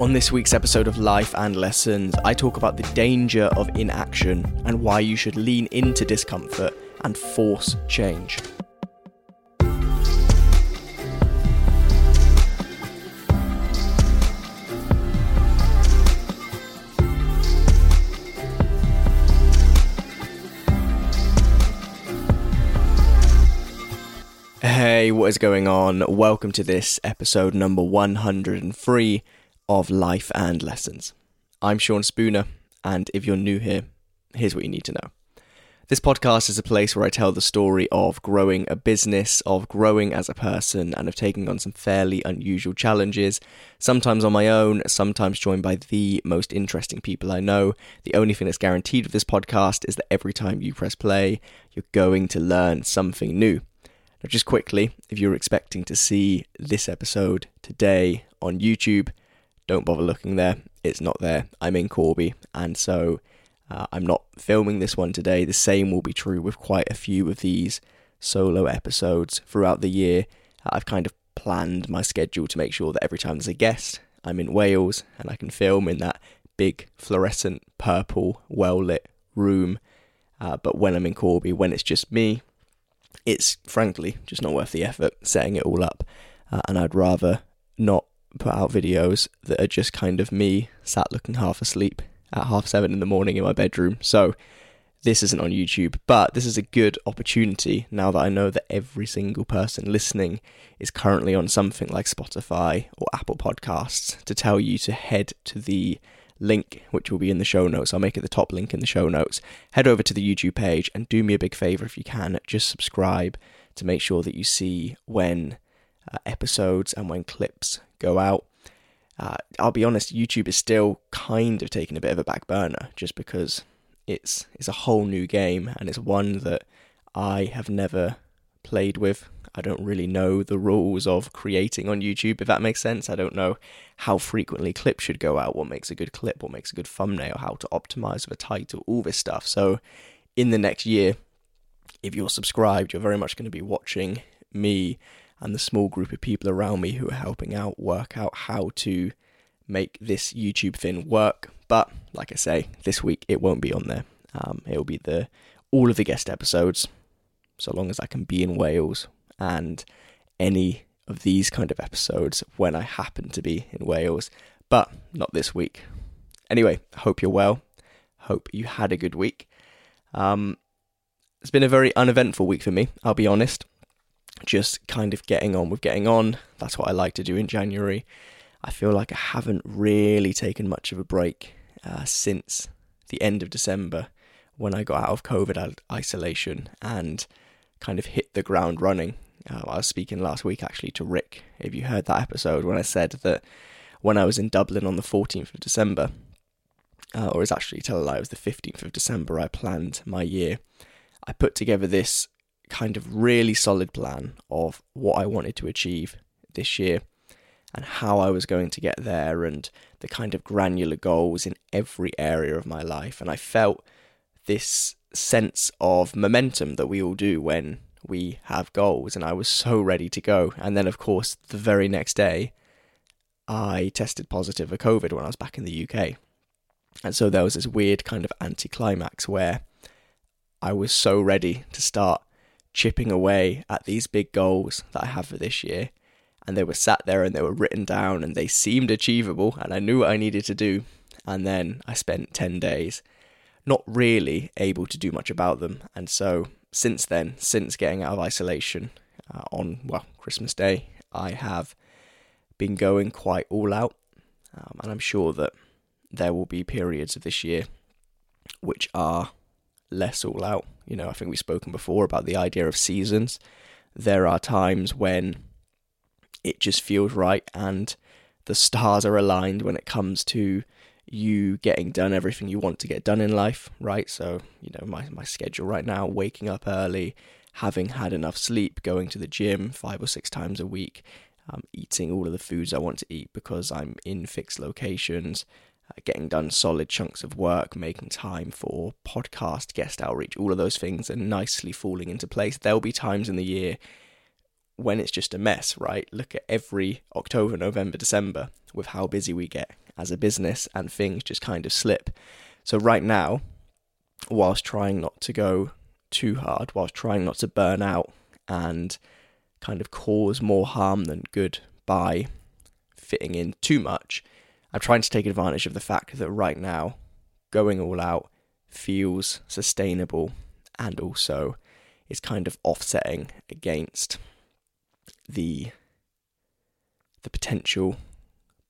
On this week's episode of Life and Lessons, I talk about the danger of inaction and why you should lean into discomfort and force change. Hey, what is going on? Welcome to this episode number 103 of Life and Lessons. I'm Sean Spooner, and if you're new here, here's what you need to know. This podcast is a place where I tell the story of growing a business, of growing as a person, and of taking on some fairly unusual challenges, sometimes on my own, sometimes joined by the most interesting people I know. The only thing that's guaranteed with this podcast is that every time you press play, you're going to learn something new. Now, just quickly, if you're expecting to see this episode today on YouTube, don't bother looking there. It's not there. I'm in Corby, and so uh, I'm not filming this one today. The same will be true with quite a few of these solo episodes throughout the year. I've kind of planned my schedule to make sure that every time there's a guest, I'm in Wales and I can film in that big fluorescent purple, well lit room. Uh, but when I'm in Corby, when it's just me, it's frankly just not worth the effort setting it all up. Uh, and I'd rather not put out videos that are just kind of me sat looking half asleep at half seven in the morning in my bedroom. So this isn't on YouTube, but this is a good opportunity now that I know that every single person listening is currently on something like Spotify or Apple Podcasts to tell you to head to the link, which will be in the show notes. I'll make it the top link in the show notes. Head over to the YouTube page and do me a big favor if you can, just subscribe to make sure that you see when uh, episodes and when clips go out. Uh, I'll be honest, YouTube is still kind of taking a bit of a back burner just because it's it's a whole new game and it's one that I have never played with. I don't really know the rules of creating on YouTube, if that makes sense. I don't know how frequently clips should go out, what makes a good clip, what makes a good thumbnail, how to optimize a title, all this stuff. So, in the next year, if you're subscribed, you're very much going to be watching me and the small group of people around me who are helping out work out how to make this YouTube thing work. But like I say, this week it won't be on there. Um, it'll be the all of the guest episodes, so long as I can be in Wales and any of these kind of episodes when I happen to be in Wales, but not this week. Anyway, hope you're well. Hope you had a good week. Um, it's been a very uneventful week for me, I'll be honest just kind of getting on with getting on. That's what I like to do in January. I feel like I haven't really taken much of a break uh, since the end of December when I got out of COVID isolation and kind of hit the ground running. Uh, I was speaking last week actually to Rick, if you heard that episode, when I said that when I was in Dublin on the 14th of December, uh, or it's actually tell a lie, it was the 15th of December, I planned my year. I put together this kind of really solid plan of what I wanted to achieve this year and how I was going to get there and the kind of granular goals in every area of my life. And I felt this sense of momentum that we all do when we have goals. And I was so ready to go. And then, of course, the very next day, I tested positive for COVID when I was back in the UK. And so there was this weird kind of anticlimax where I was so ready to start chipping away at these big goals that I have for this year. And they were sat there and they were written down and they seemed achievable. And I knew what I needed to do. And then I spent 10 days not really able to do much about them. And so since then, since getting out of isolation uh, on, well, Christmas Day, I have been going quite all out. Um, and I'm sure that there will be periods of this year which are less all out. You know, I think we've spoken before about the idea of seasons. There are times when it just feels right and the stars are aligned when it comes to you getting done everything you want to get done in life, right? So, you know, my, my schedule right now, waking up early, having had enough sleep, going to the gym five or six times a week, um, eating all of the foods I want to eat because I'm in fixed locations, getting done solid chunks of work, making time for podcast, guest outreach, all of those things are nicely falling into place. There'll be times in the year when it's just a mess, right? Look at every October, November, December with how busy we get as a business and things just kind of slip. So, right now, whilst trying not to go too hard, whilst trying not to burn out and kind of cause more harm than good by fitting in too much, I'm trying to take advantage of the fact that right now, going all out feels sustainable and also is kind of offsetting against the the potential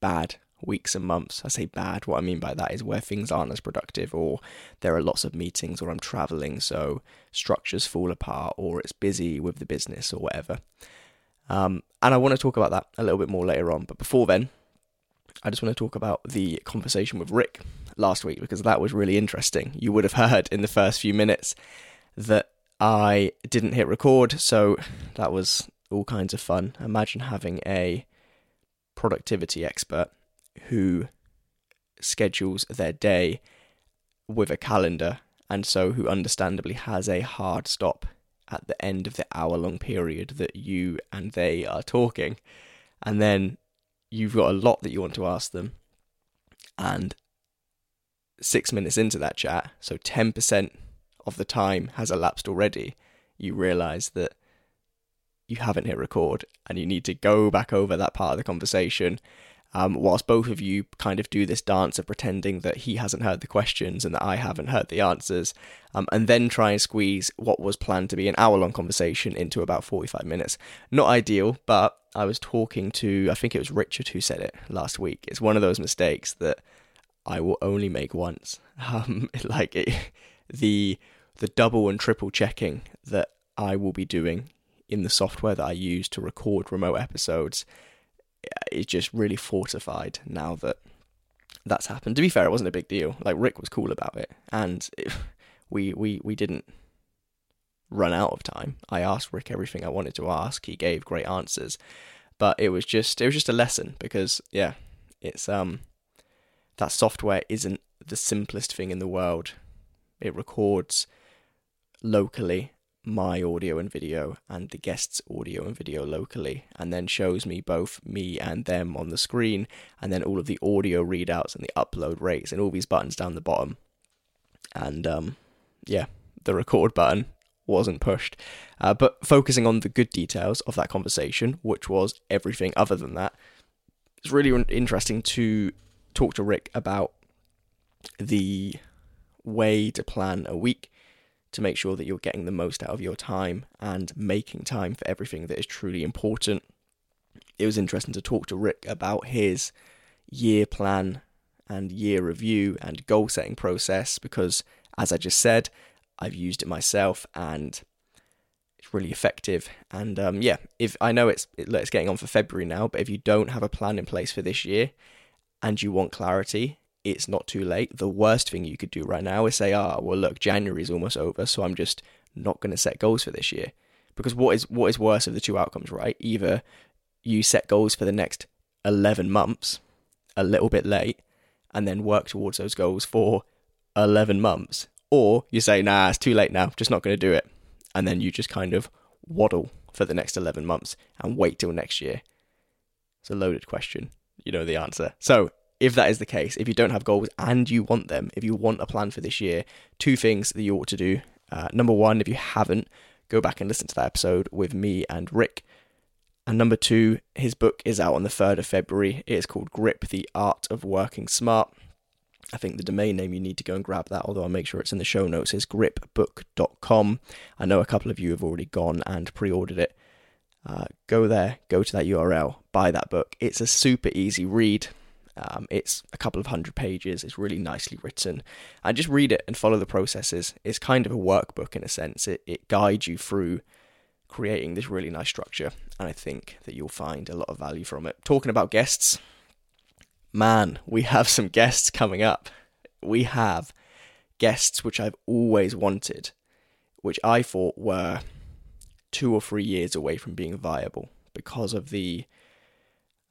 bad weeks and months. I say bad, what I mean by that is where things aren't as productive or there are lots of meetings or I'm traveling so structures fall apart or it's busy with the business or whatever. Um, and I want to talk about that a little bit more later on. But before then, I just want to talk about the conversation with Rick last week because that was really interesting. You would have heard in the first few minutes that I didn't hit record, so that was all kinds of fun. Imagine having a productivity expert who schedules their day with a calendar and so who understandably has a hard stop at the end of the hour long period that you and they are talking. And then you've got a lot that you want to ask them. And six minutes into that chat, so 10% of the time has elapsed already, you realize that you haven't hit record and you need to go back over that part of the conversation um, whilst both of you kind of do this dance of pretending that he hasn't heard the questions and that I haven't heard the answers, um, and then try and squeeze what was planned to be an hour long conversation into about 45 minutes. Not ideal, but I was talking to, I think it was Richard who said it last week. It's one of those mistakes that I will only make once. Um, like it, the the double and triple checking that I will be doing in the software that I use to record remote episodes is just really fortified now that that's happened. To be fair, it wasn't a big deal. Like Rick was cool about it, and it, we we we didn't run out of time. I asked Rick everything I wanted to ask. He gave great answers, but it was just it was just a lesson because yeah, it's um that software isn't the simplest thing in the world. It records locally my audio and video and the guests' audio and video locally, and then shows me both me and them on the screen, and then all of the audio readouts and the upload rates and all these buttons down the bottom. And um, yeah, the record button wasn't pushed. Uh, but focusing on the good details of that conversation, which was everything other than that, it's really interesting to talk to Rick about the way to plan a week to make sure that you're getting the most out of your time and making time for everything that is truly important. It was interesting to talk to Rick about his year plan and year review and goal setting process because, as I just said, I've used it myself and it's really effective. And um, yeah, if I know it's it's getting on for February now, but if you don't have a plan in place for this year and you want clarity, it's not too late. The worst thing you could do right now is say, ah, well, look, January's almost over, so I'm just not going to set goals for this year. Because what is what is worse of the two outcomes, right? Either you set goals for the next 11 months, a little bit late, and then work towards those goals for 11 months, or you say, nah, it's too late now, just not going to do it. And then you just kind of waddle for the next 11 months and wait till next year. It's a loaded question. You know the answer. So if that is the case, if you don't have goals and you want them, if you want a plan for this year, two things that you ought to do. Uh, number one, if you haven't, go back and listen to that episode with me and Rick. And number two, his book is out on the 3rd of February. It is called Grip The Art of Working Smart. I think the domain name you need to go and grab that, although I'll make sure it's in the show notes, is gripbook.com. I know a couple of you have already gone and pre ordered it. Uh, go there, go to that URL, buy that book. It's a super easy read. Um, it's a couple of hundred pages. It's really nicely written. And just read it and follow the processes. It's kind of a workbook in a sense. It, it guides you through creating this really nice structure. And I think that you'll find a lot of value from it. Talking about guests, man, we have some guests coming up. We have guests which I've always wanted, which I thought were two or three years away from being viable because of the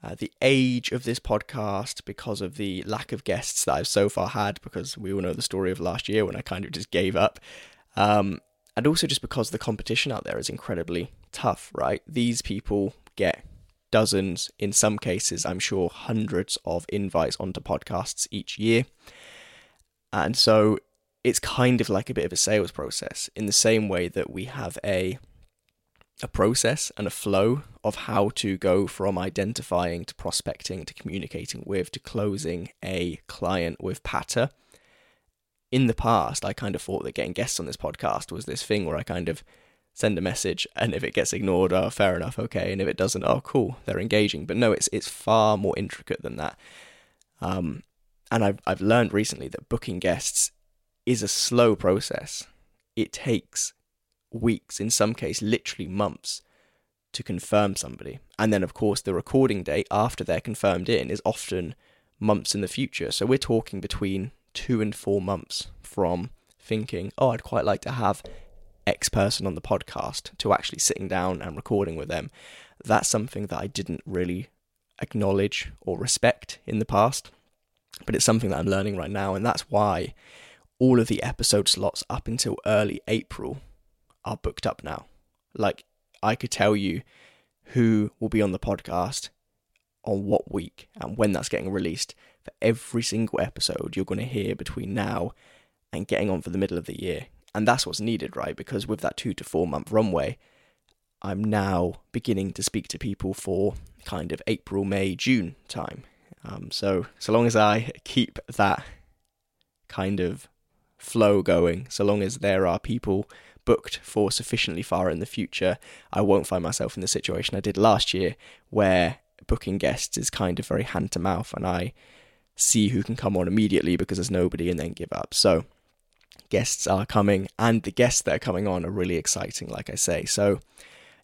uh, the age of this podcast, because of the lack of guests that I've so far had, because we all know the story of last year when I kind of just gave up, um, and also just because the competition out there is incredibly tough, right? These people get dozens, in some cases, I'm sure hundreds of invites onto podcasts each year. And so it's kind of like a bit of a sales process in the same way that we have a a process and a flow of how to go from identifying to prospecting to communicating with to closing a client with patter. In the past, I kind of thought that getting guests on this podcast was this thing where I kind of send a message and if it gets ignored, oh fair enough, okay, and if it doesn't, oh cool, they're engaging. But no, it's it's far more intricate than that. Um, and I've I've learned recently that booking guests is a slow process. It takes weeks, in some case, literally months to confirm somebody. And then, of course, the recording date after they're confirmed in is often months in the future. So we're talking between two and four months from thinking, oh, I'd quite like to have X person on the podcast to actually sitting down and recording with them. That's something that I didn't really acknowledge or respect in the past, but it's something that I'm learning right now. And that's why all of the episode slots up until early April are booked up now. Like, I could tell you who will be on the podcast on what week and when that's getting released for every single episode you're going to hear between now and getting on for the middle of the year. And that's what's needed, right? Because with that two to four month runway, I'm now beginning to speak to people for kind of April, May, June time. Um, so, so long as I keep that kind of flow going, so long as there are people booked for sufficiently far in the future, I won't find myself in the situation I did last year where booking guests is kind of very hand to mouth and I see who can come on immediately because there's nobody and then give up. So guests are coming and the guests that are coming on are really exciting, like I say. So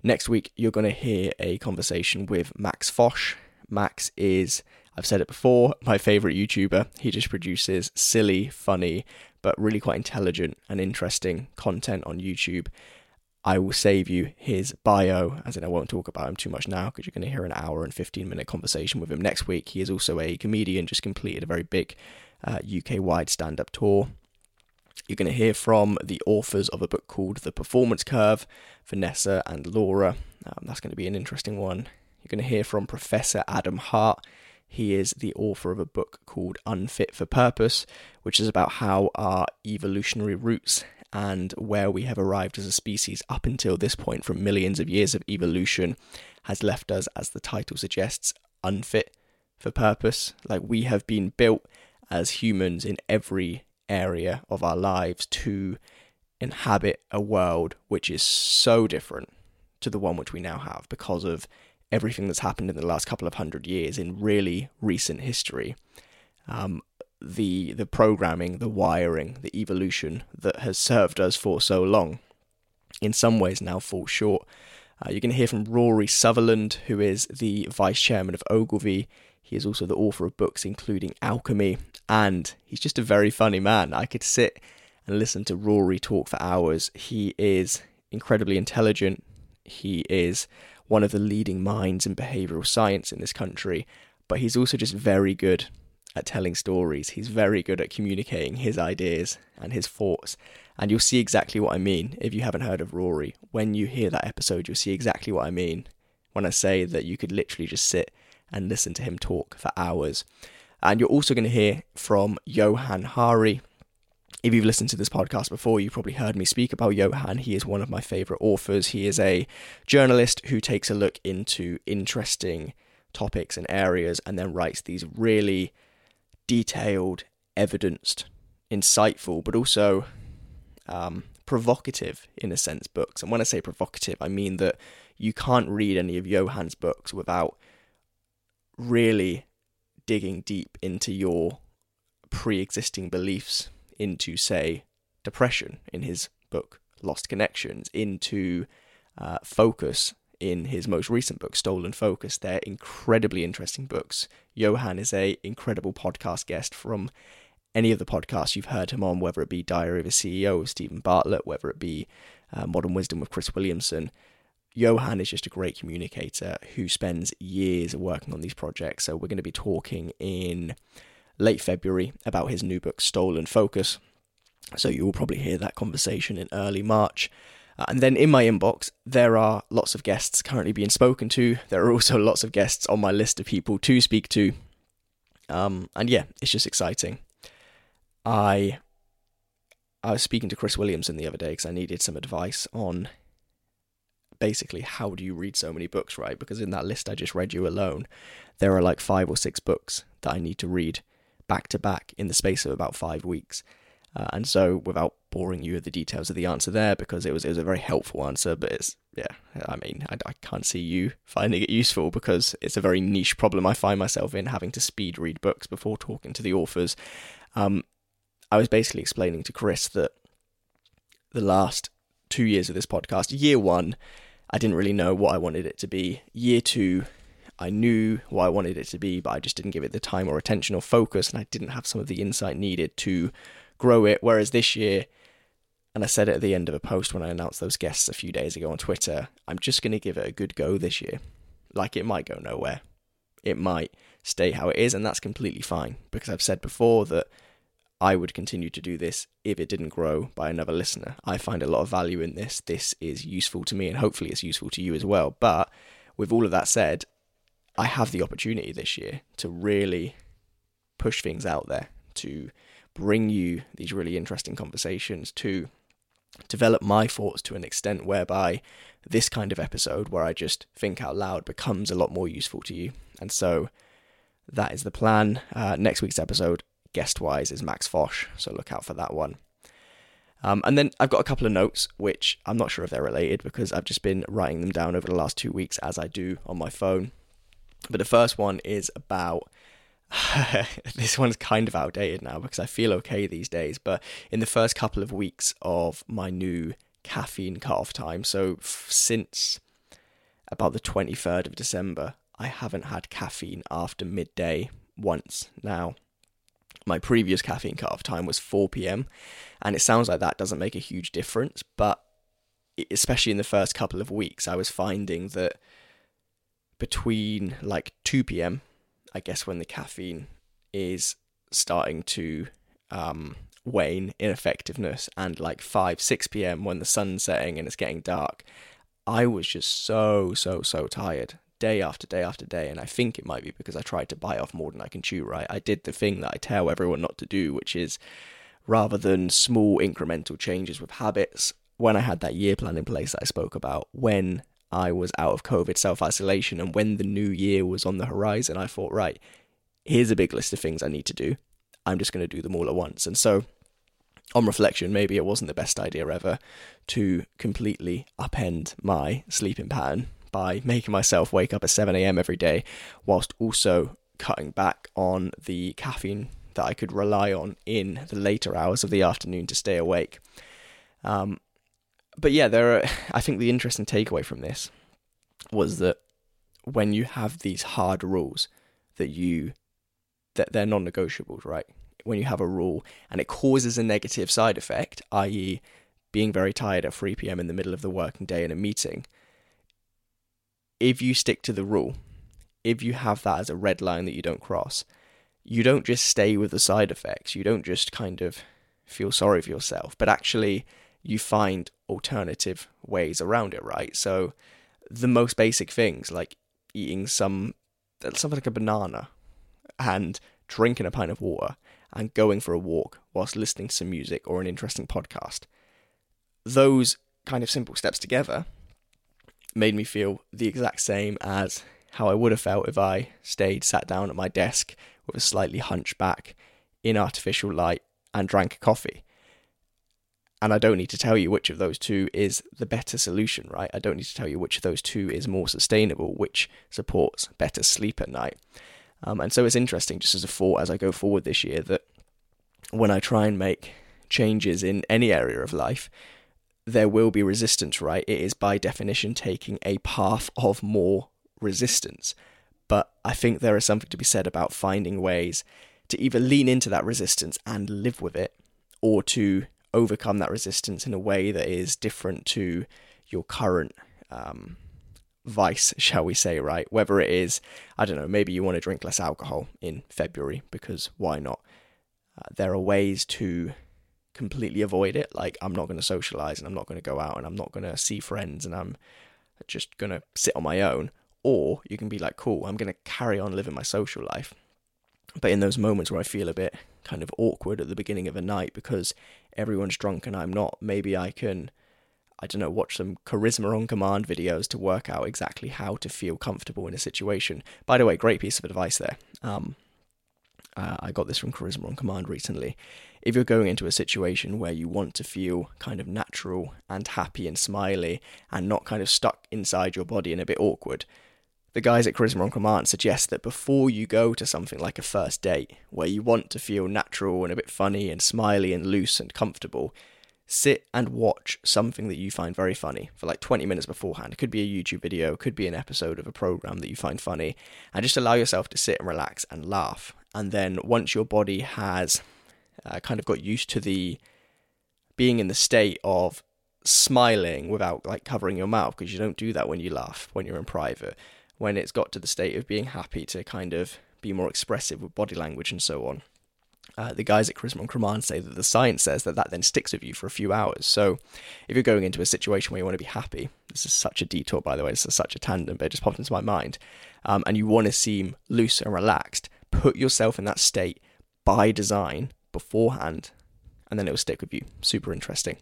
next week you're going to hear a conversation with Max Fosh. Max is I've said it before, my favorite YouTuber. He just produces silly, funny, but really quite intelligent and interesting content on YouTube. I will save you his bio, as in I won't talk about him too much now because you're going to hear an hour and 15 minute conversation with him next week. He is also a comedian, just completed a very big uh, UK wide stand up tour. You're going to hear from the authors of a book called The Performance Curve, Vanessa and Laura. Um, that's going to be an interesting one. You're going to hear from Professor Adam Hart. He is the author of a book called Unfit for Purpose, which is about how our evolutionary roots and where we have arrived as a species up until this point from millions of years of evolution has left us, as the title suggests, unfit for purpose. Like we have been built as humans in every area of our lives to inhabit a world which is so different to the one which we now have because of everything that's happened in the last couple of hundred years in really recent history. Um, the the programming, the wiring, the evolution that has served us for so long, in some ways now falls short. Uh, you're going to hear from Rory Sutherland, who is the vice chairman of Ogilvy. He is also the author of books including Alchemy, and he's just a very funny man. I could sit and listen to Rory talk for hours. He is incredibly intelligent. He is one of the leading minds in behavioral science in this country, but he's also just very good at telling stories. He's very good at communicating his ideas and his thoughts. And you'll see exactly what I mean if you haven't heard of Rory. When you hear that episode, you'll see exactly what I mean when I say that you could literally just sit and listen to him talk for hours. And you're also going to hear from Johann Hari, if you've listened to this podcast before, you've probably heard me speak about Johann. He is one of my favorite authors. He is a journalist who takes a look into interesting topics and areas and then writes these really detailed, evidenced, insightful, but also um, provocative, in a sense, books. And when I say provocative, I mean that you can't read any of Johann's books without really digging deep into your pre existing beliefs into, say, depression in his book Lost Connections, into uh, focus in his most recent book, Stolen Focus. They're incredibly interesting books. Johann is a incredible podcast guest from any of the podcasts you've heard him on, whether it be Diary of a CEO with Steven Bartlett, whether it be uh, Modern Wisdom with Chris Williamson. Johann is just a great communicator who spends years working on these projects. So we're going to be talking in late February about his new book, Stolen Focus. So you will probably hear that conversation in early March. Uh, and then in my inbox, there are lots of guests currently being spoken to. There are also lots of guests on my list of people to speak to. Um, and yeah, it's just exciting. I I was speaking to Chris Williamson the other day because I needed some advice on basically how do you read so many books, right? Because in that list I just read you alone, there are like five or six books that I need to read back to back in the space of about five weeks. Uh, and so, without boring you with the details of the answer there, because it was it was a very helpful answer, but it's yeah, I mean, I, I can't see you finding it useful because it's a very niche problem I find myself in, having to speed read books before talking to the authors. Um, I was basically explaining to Chris that the last two years of this podcast, year one, I didn't really know what I wanted it to be. Year two, I knew what I wanted it to be, but I just didn't give it the time or attention or focus, and I didn't have some of the insight needed to grow it. Whereas this year, and I said it at the end of a post when I announced those guests a few days ago on Twitter, I'm just going to give it a good go this year. Like it might go nowhere. It might stay how it is, and that's completely fine because I've said before that I would continue to do this if it didn't grow by another listener. I find a lot of value in this. This is useful to me, and hopefully it's useful to you as well. But with all of that said, I have the opportunity this year to really push things out there, to bring you these really interesting conversations, to develop my thoughts to an extent whereby this kind of episode, where I just think out loud, becomes a lot more useful to you. And so that is the plan. Uh, next week's episode, guest wise, is Max Fosh, so look out for that one. Um, and then I've got a couple of notes, which I'm not sure if they're related because I've just been writing them down over the last two weeks as I do on my phone. But the first one is about this one's kind of outdated now because I feel okay these days. But in the first couple of weeks of my new caffeine cut-off time, so f- since about the 23rd of December, I haven't had caffeine after midday once now. My previous caffeine cut-off time was 4 p.m. and it sounds like that doesn't make a huge difference, but especially in the first couple of weeks, I was finding that between like 2 p.m I guess when the caffeine is starting to um, wane in effectiveness, and like 5, 6 p.m. when the sun's setting and it's getting dark, I was just so, so, so tired day after day after day. And I think it might be because I tried to bite off more than I can chew, right? I did the thing that I tell everyone not to do, which is rather than small incremental changes with habits, when I had that year plan in place that I spoke about, when I was out of COVID self isolation. And when the new year was on the horizon, I thought, right, here's a big list of things I need to do. I'm just going to do them all at once. And so, on reflection, maybe it wasn't the best idea ever to completely upend my sleeping pattern by making myself wake up at 7 a.m. every day, whilst also cutting back on the caffeine that I could rely on in the later hours of the afternoon to stay awake. Um, but yeah, there are. I think the interesting takeaway from this was that when you have these hard rules that you that they're non-negotiables, right? When you have a rule and it causes a negative side effect, i.e., being very tired at 3 p.m. in the middle of the working day in a meeting, if you stick to the rule, if you have that as a red line that you don't cross, you don't just stay with the side effects. You don't just kind of feel sorry for yourself, but actually you find alternative ways around it, right? So the most basic things like eating some something like a banana and drinking a pint of water and going for a walk whilst listening to some music or an interesting podcast. Those kind of simple steps together made me feel the exact same as how I would have felt if I stayed sat down at my desk with a slightly hunched back in artificial light and drank a coffee. And I don't need to tell you which of those two is the better solution, right? I don't need to tell you which of those two is more sustainable, which supports better sleep at night. Um, and so it's interesting, just as a thought as I go forward this year, that when I try and make changes in any area of life, there will be resistance, right? It is by definition taking a path of more resistance. But I think there is something to be said about finding ways to either lean into that resistance and live with it, or to overcome that resistance in a way that is different to your current um, vice, shall we say, right? Whether it is, I don't know, maybe you want to drink less alcohol in February because why not? Uh, there are ways to completely avoid it. Like, I'm not going to socialize and I'm not going to go out and I'm not going to see friends and I'm just going to sit on my own. Or you can be like, cool, I'm going to carry on living my social life. But in those moments where I feel a bit kind of awkward at the beginning of a night because everyone's drunk and I'm not, maybe I can, I don't know, watch some charisma on command videos to work out exactly how to feel comfortable in a situation. By the way, great piece of advice there. Um, uh, I got this from Charisma on Command recently. If you're going into a situation where you want to feel kind of natural and happy and smiley and not kind of stuck inside your body and a bit awkward, the guys at Charisma on Command suggest that before you go to something like a first date, where you want to feel natural and a bit funny and smiley and loose and comfortable, sit and watch something that you find very funny for like 20 minutes beforehand. It could be a YouTube video, it could be an episode of a program that you find funny, and just allow yourself to sit and relax and laugh. And then once your body has uh, kind of got used to the being in the state of smiling without like covering your mouth, because you don't do that when you laugh when you're in private when it's got to the state of being happy to kind of be more expressive with body language and so on. Uh, the guys at Charisma Command say that the science says that that then sticks with you for a few hours. So, if you're going into a situation where you want to be happy, this is such a detour, by the way, this is such a tandem, but it just popped into my mind, um, and you want to seem loose and relaxed, put yourself in that state by design beforehand, and then it will stick with you. Super interesting.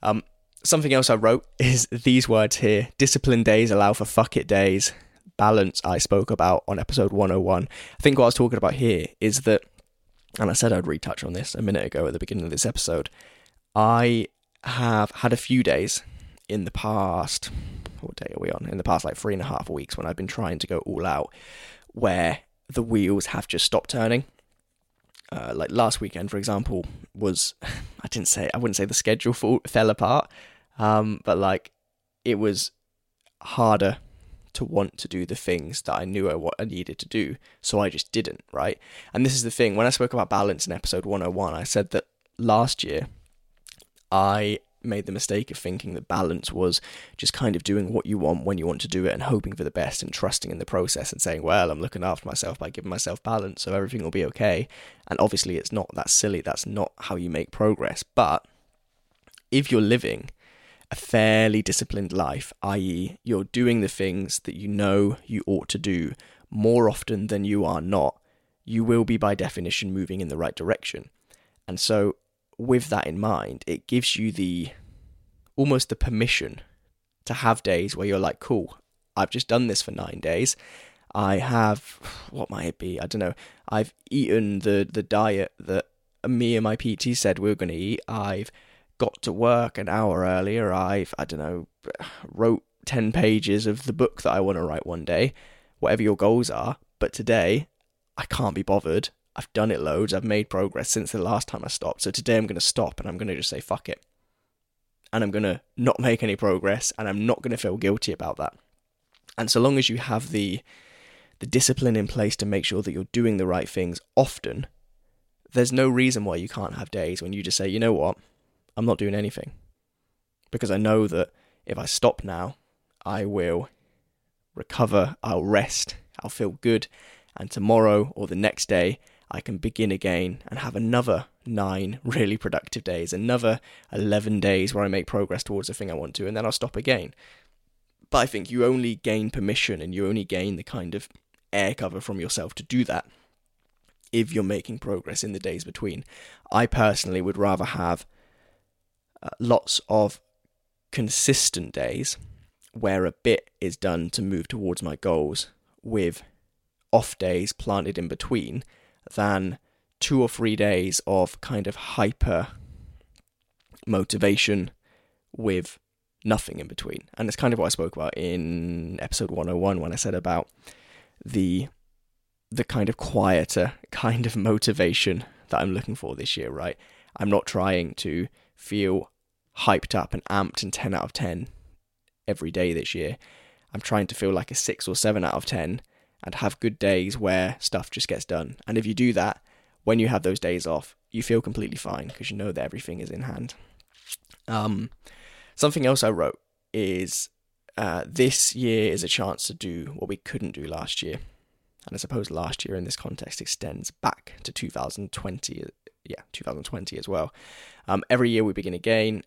Um, something else I wrote is these words here discipline days allow for fuck it days balance I spoke about on episode 101. I think what I was talking about here is that, and I said I'd retouch on this a minute ago at the beginning of this episode, I have had a few days in the past, what day are we on? In the past like three and a half weeks when I've been trying to go all out, where the wheels have just stopped turning. Uh, like last weekend, for example, was I didn't say I wouldn't say the schedule fell apart, um, but like it was harder to want to do the things that I knew I, what I needed to do, so I just didn't, right? And this is the thing, when I spoke about balance in episode 101, I said that last year I made the mistake of thinking that balance was just kind of doing what you want when you want to do it and hoping for the best and trusting in the process and saying, well, I'm looking after myself by giving myself balance, so everything will be okay. And obviously, it's not that silly. That's not how you make progress. But if you're living a fairly disciplined life, i.e., you're doing the things that you know you ought to do more often than you are not, you will be by definition moving in the right direction. And so, with that in mind, it gives you the almost the permission to have days where you're like, cool, I've just done this for nine days. I have, what might it be? I don't know. I've eaten the, the diet that me and my PT said we were going to eat. I've got to work an hour earlier. I've, I don't know, wrote 10 pages of the book that I want to write one day, whatever your goals are. But today, I can't be bothered. I've done it loads. I've made progress since the last time I stopped. So today I'm going to stop and I'm going to just say, fuck it. And I'm going to not make any progress and I'm not going to feel guilty about that. And so long as you have the the discipline in place to make sure that you're doing the right things often, there's no reason why you can't have days when you just say, you know what, I'm not doing anything. Because I know that if I stop now, I will recover, I'll rest, I'll feel good, and tomorrow or the next day, I can begin again and have another nine really productive days, another 11 days where I make progress towards the thing I want to, and then I'll stop again. But I think you only gain permission and you only gain the kind of air cover from yourself to do that if you're making progress in the days between. I personally would rather have uh, lots of consistent days where a bit is done to move towards my goals with off days planted in between than two or three days of kind of hyper motivation with nothing in between. And it's kind of what I spoke about in episode 101 when I said about the the kind of quieter kind of motivation that I'm looking for this year, right? I'm not trying to feel hyped up and amped and 10 out of 10 every day this year. I'm trying to feel like a 6 or 7 out of 10 and have good days where stuff just gets done. And if you do that, when you have those days off, you feel completely fine because you know that everything is in hand. Um, something else I wrote is uh, this year is a chance to do what we couldn't do last year. And I suppose last year in this context extends back to 2020. yeah, 2020 as well. Um, every year we begin again.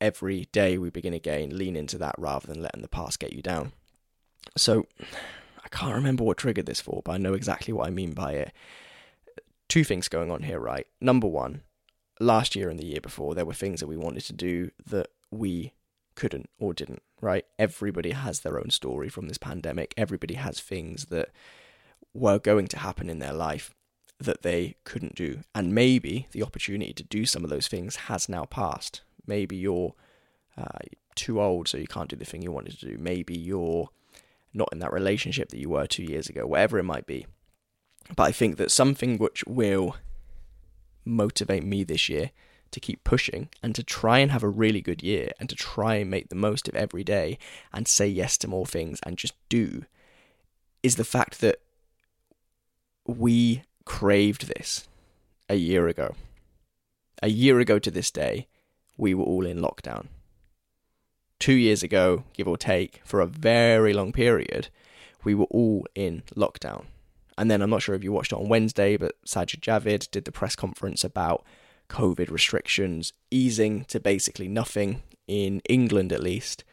Every day we begin again. Lean into that rather than letting the past get you down. So I can't remember what triggered this for, but I know exactly what I mean by it. Two things going on here, right? Number one, last year and the year before, there were things that we wanted to do that we couldn't or didn't, right? Everybody has their own story from this pandemic. Everybody has things that were going to happen in their life that they couldn't do. And maybe the opportunity to do some of those things has now passed. Maybe you're uh, too old, so you can't do the thing you wanted to do. Maybe you're not in that relationship that you were two years ago, whatever it might be. But I think that something which will motivate me this year to keep pushing and to try and have a really good year and to try and make the most of every day and say yes to more things and just do is the fact that we craved this a year ago. A year ago to this day, we were all in lockdown. Two years ago, give or take, for a very long period, we were all in lockdown. And then I'm not sure if you watched it on Wednesday, but Sajid Javid did the press conference about COVID restrictions easing to basically nothing in England, at least,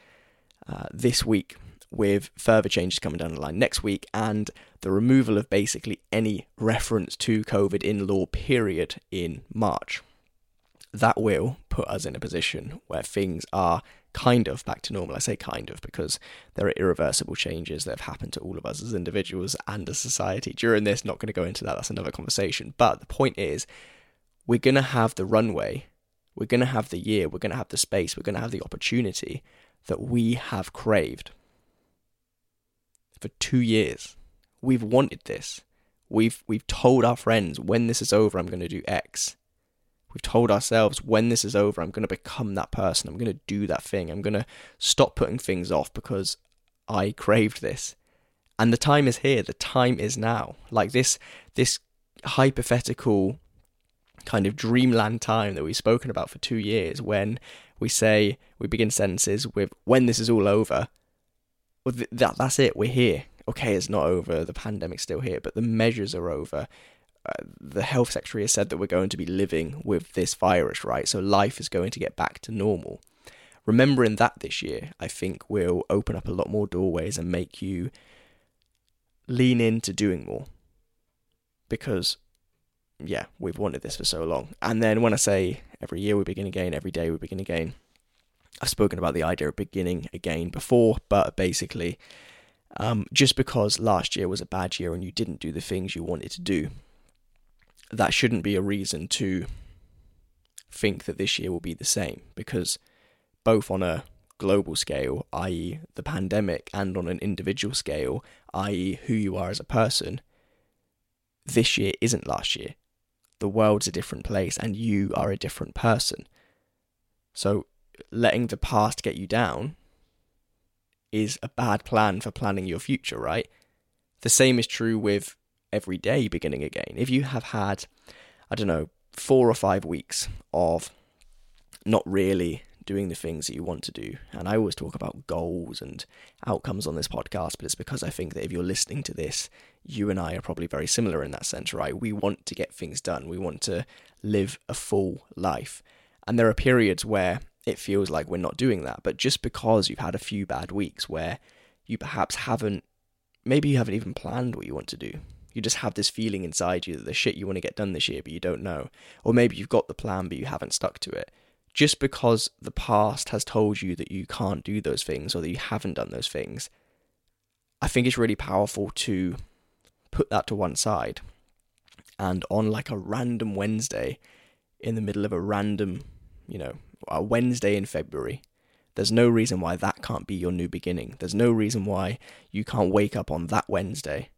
uh, this week, with further changes coming down the line next week and the removal of basically any reference to COVID in law, period, in March. That will put us in a position where things are kind of back to normal. I say kind of because there are irreversible changes that have happened to all of us as individuals and as society during this. Not going to go into that, that's another conversation. But the point is, we're going to have the runway, we're going to have the year, we're going to have the space, we're going to have the opportunity that we have craved for two years. We've wanted this. We've we've told our friends when this is over, I'm going to do X. We've told ourselves when this is over, I'm going to become that person. I'm going to do that thing. I'm going to stop putting things off because I craved this. And the time is here. The time is now. Like this, this hypothetical kind of dreamland time that we've spoken about for two years when we say, we begin sentences with, when this is all over. Well, that, that's it. We're here. Okay, it's not over. The pandemic's still here, but the measures are over the health secretary has said that we're going to be living with this virus, right? So life is going to get back to normal. Remembering that this year, I think will open up a lot more doorways and make you lean into doing more. Because, yeah, we've wanted this for so long. And then when I say every year we begin again, every day we begin again, I've spoken about the idea of beginning again before, but basically, um, just because last year was a bad year and you didn't do the things you wanted to do, that shouldn't be a reason to think that this year will be the same because both on a global scale, i.e., the pandemic, and on an individual scale, i.e., who you are as a person, this year isn't last year. The world's a different place and you are a different person. So, letting the past get you down is a bad plan for planning your future, right? The same is true with every day beginning again. If you have had, I don't know, four or five weeks of not really doing the things that you want to do. And I always talk about goals and outcomes on this podcast, but it's because I think that if you're listening to this, you and I are probably very similar in that sense, right? We want to get things done, we want to live a full life. And there are periods where it feels like we're not doing that. But just because you've had a few bad weeks where you perhaps haven't, maybe you haven't even planned what you want to do, you just have this feeling inside you that the shit you want to get done this year, but you don't know. Or maybe you've got the plan, but you haven't stuck to it. Just because the past has told you that you can't do those things or that you haven't done those things, I think it's really powerful to put that to one side. And on like a random Wednesday, in the middle of a random, you know, a Wednesday in February, there's no reason why that can't be your new beginning. There's no reason why you can't wake up on that Wednesday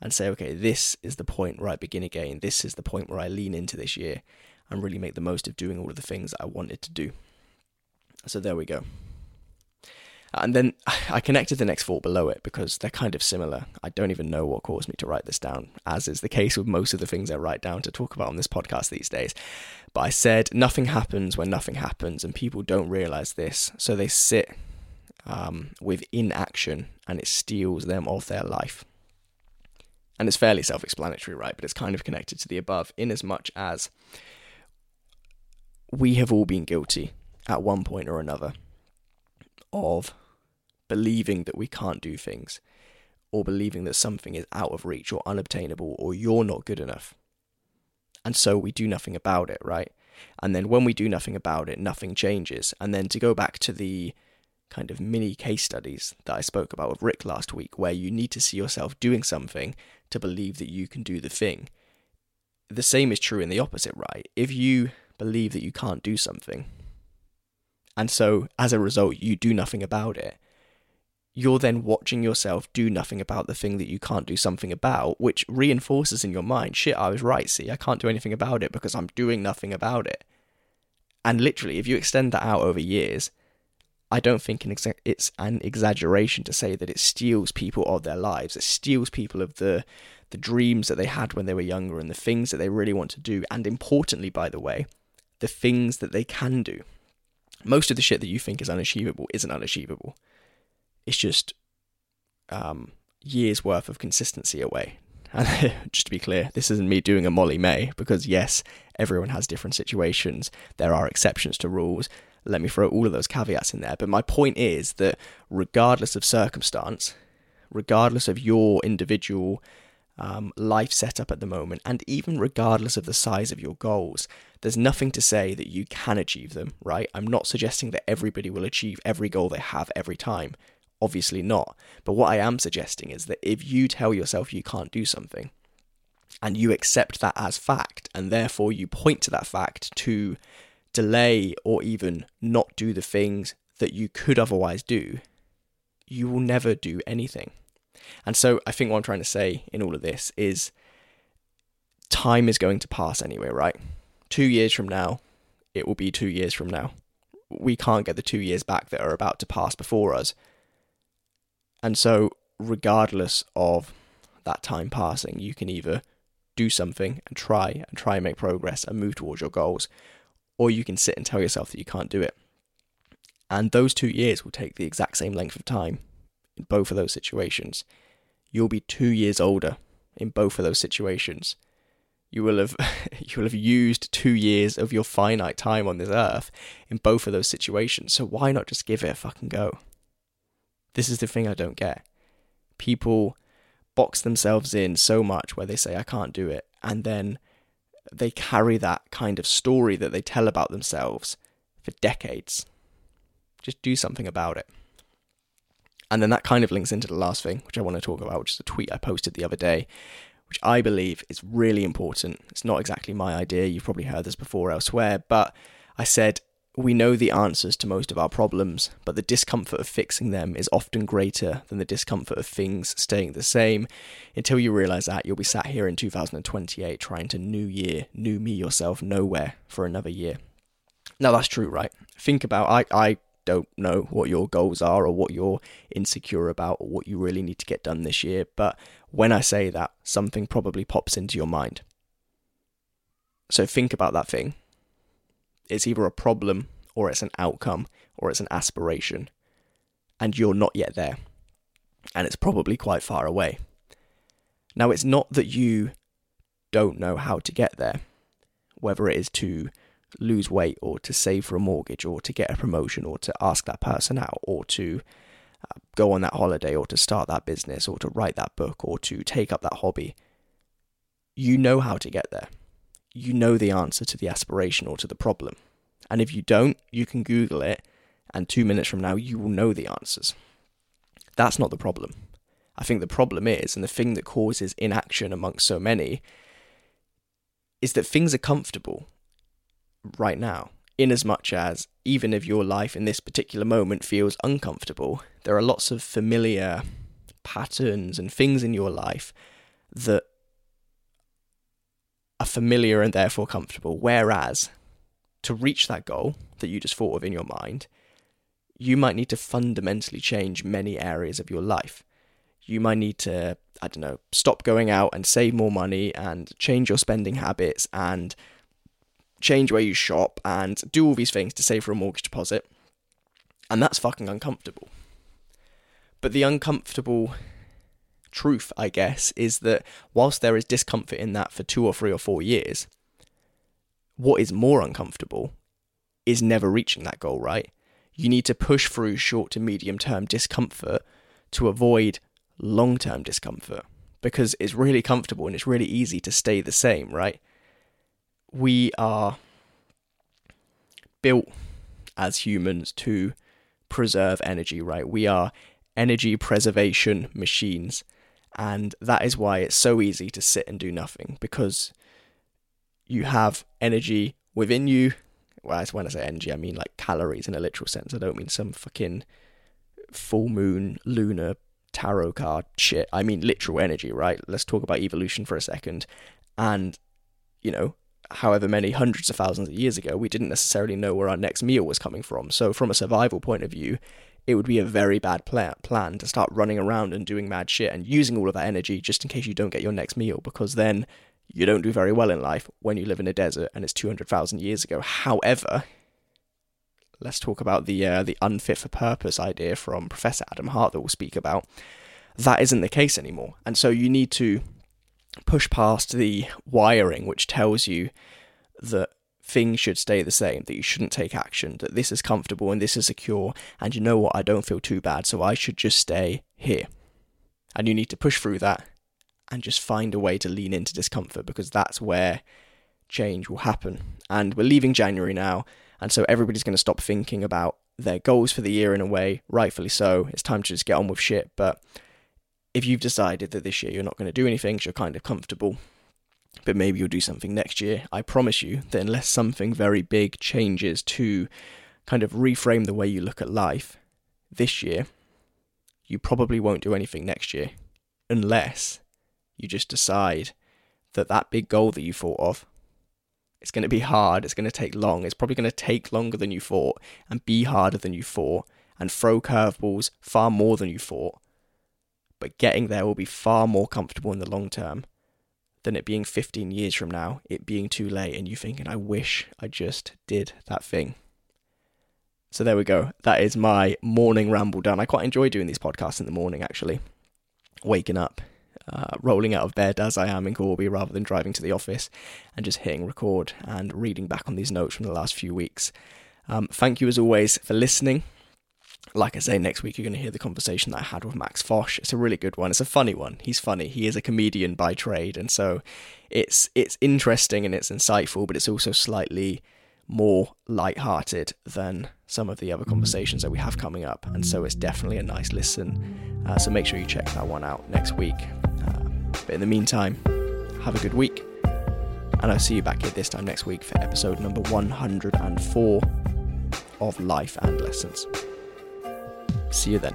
and say, okay, this is the point where I begin again. This is the point where I lean into this year and really make the most of doing all of the things that I wanted to do. So there we go. And then I connected the next thought below it because they're kind of similar. I don't even know what caused me to write this down, as is the case with most of the things I write down to talk about on this podcast these days. But I said, nothing happens when nothing happens, and people don't realize this. So they sit um, with inaction and it steals them of their life. And it's fairly self explanatory, right? But it's kind of connected to the above in as much as we have all been guilty at one point or another of believing that we can't do things or believing that something is out of reach or unobtainable or you're not good enough. And so we do nothing about it, right? And then when we do nothing about it, nothing changes. And then to go back to the kind of mini case studies that I spoke about with Rick last week, where you need to see yourself doing something to believe that you can do the thing. The same is true in the opposite, right? If you believe that you can't do something, and so as a result, you do nothing about it, you're then watching yourself do nothing about the thing that you can't do something about, which reinforces in your mind, shit, I was right, see, I can't do anything about it because I'm doing nothing about it. And literally, if you extend that out over years, I don't think it's an exaggeration to say that it steals people of their lives. It steals people of the the dreams that they had when they were younger and the things that they really want to do. And importantly, by the way, the things that they can do. Most of the shit that you think is unachievable isn't unachievable. It's just um, years worth of consistency away. And just to be clear, this isn't me doing a Molly-Mae because yes, everyone has different situations. There are exceptions to rules. Let me throw all of those caveats in there. But my point is that regardless of circumstance, regardless of your individual um, life setup at the moment, and even regardless of the size of your goals, there's nothing to say that you can achieve them, right? I'm not suggesting that everybody will achieve every goal they have every time. Obviously not. But what I am suggesting is that if you tell yourself you can't do something, and you accept that as fact, and therefore you point to that fact to delay or even not do the things that you could otherwise do, you will never do anything. And so I think what I'm trying to say in all of this is time is going to pass anyway, right? Two years from now, it will be two years from now. We can't get the two years back that are about to pass before us. And so, regardless of that time passing, you can either do something and try and try and make progress and move towards your goals, or you can sit and tell yourself that you can't do it. And those two years will take the exact same length of time in both of those situations. You'll be two years older in both of those situations. You will have you will have used two years of your finite time on this earth in both of those situations. So why not just give it a fucking go? This is the thing I don't get. People box themselves in so much where they say I can't do it, and then they carry that kind of story that they tell about themselves for decades. Just do something about it. And then that kind of links into the last thing, which I want to talk about, which is a tweet I posted the other day, which I believe is really important. It's not exactly my idea. You've probably heard this before elsewhere, but I said, we know the answers to most of our problems, but the discomfort of fixing them is often greater than the discomfort of things staying the same. Until you realize that, you'll be sat here in 2028 trying to new year, new me yourself nowhere for another year. Now, that's true, right? Think about I, I don't know what your goals are or what you're insecure about or what you really need to get done this year. But when I say that, something probably pops into your mind. So think about that thing. It's either a problem or it's an outcome or it's an aspiration. And you're not yet there. And it's probably quite far away. Now, it's not that you don't know how to get there, whether it is to lose weight or to save for a mortgage or to get a promotion or to ask that person out or to uh, go on that holiday or to start that business or to write that book or to take up that hobby. You know how to get there. You know the answer to the aspiration or to the problem. And if you don't, you can Google it, and two minutes from now, you will know the answers. That's not the problem. I think the problem is, and the thing that causes inaction amongst so many, is that things are comfortable right now. In as much as, even if your life in this particular moment feels uncomfortable, there are lots of familiar patterns and things in your life that are familiar and therefore comfortable. Whereas, to reach that goal that you just thought of in your mind, you might need to fundamentally change many areas of your life. You might need to, I don't know, stop going out and save more money and change your spending habits and change where you shop, and do all these things to save for a mortgage deposit. And that's fucking uncomfortable. But the uncomfortable truth, I guess, is that whilst there is discomfort in that for two or three or four years, what is more uncomfortable is never reaching that goal, right? You need to push through short to medium term discomfort to avoid long term discomfort because it's really comfortable and it's really easy to stay the same, right? We are built as humans to preserve energy, right? We are energy preservation machines. And that is why it's so easy to sit and do nothing because you have energy within you. Well, when I say energy, I mean like calories in a literal sense. I don't mean some fucking full moon lunar tarot card shit. I mean literal energy, right? Let's talk about evolution for a second. And, you know, however many hundreds of thousands of years ago, we didn't necessarily know where our next meal was coming from. So, from a survival point of view, it would be a very bad plan, plan to start running around and doing mad shit and using all of that energy just in case you don't get your next meal, because then you don't do very well in life when you live in a desert and it's 200,000 years ago. However, let's talk about the uh, the unfit for purpose idea from Professor Adam Hart that we'll speak about. That isn't the case anymore, and so you need to push past the wiring which tells you that things should stay the same, that you shouldn't take action, that this is comfortable and this is secure, and you know what, I don't feel too bad, so I should just stay here. And you need to push through that and just find a way to lean into discomfort because that's where change will happen. And we're leaving January now, and so everybody's going to stop thinking about their goals for the year in a way, rightfully so. It's time to just get on with shit. But if you've decided that this year you're not going to do anything, you're kind of comfortable, but maybe you'll do something next year, I promise you that unless something very big changes to kind of reframe the way you look at life this year, you probably won't do anything next year unless you just decide that that big goal that you thought of it's going to be hard. It's going to take long. It's probably going to take longer than you thought and be harder than you thought and throw curveballs far more than you thought. But getting there will be far more comfortable in the long term than it being 15 years from now, it being too late, and you thinking, I wish I just did that thing. So there we go. That is my morning ramble done. I quite enjoy doing these podcasts in the morning, actually. Waking up uh, rolling out of bed as I am in Corby rather than driving to the office and just hitting record and reading back on these notes from the last few weeks. Um, thank you as always for listening. Like I say, next week you're going to hear the conversation that I had with Max Fosh. It's a really good one. It's a funny one. He's funny. He is a comedian by trade, and so it's it's interesting and it's insightful, but it's also slightly more light-hearted than some of the other conversations that we have coming up, and so it's definitely a nice listen. Uh, so make sure you check that one out next week. But in the meantime, have a good week. And I'll see you back here this time next week for episode number 104 of Life and Lessons. See you then.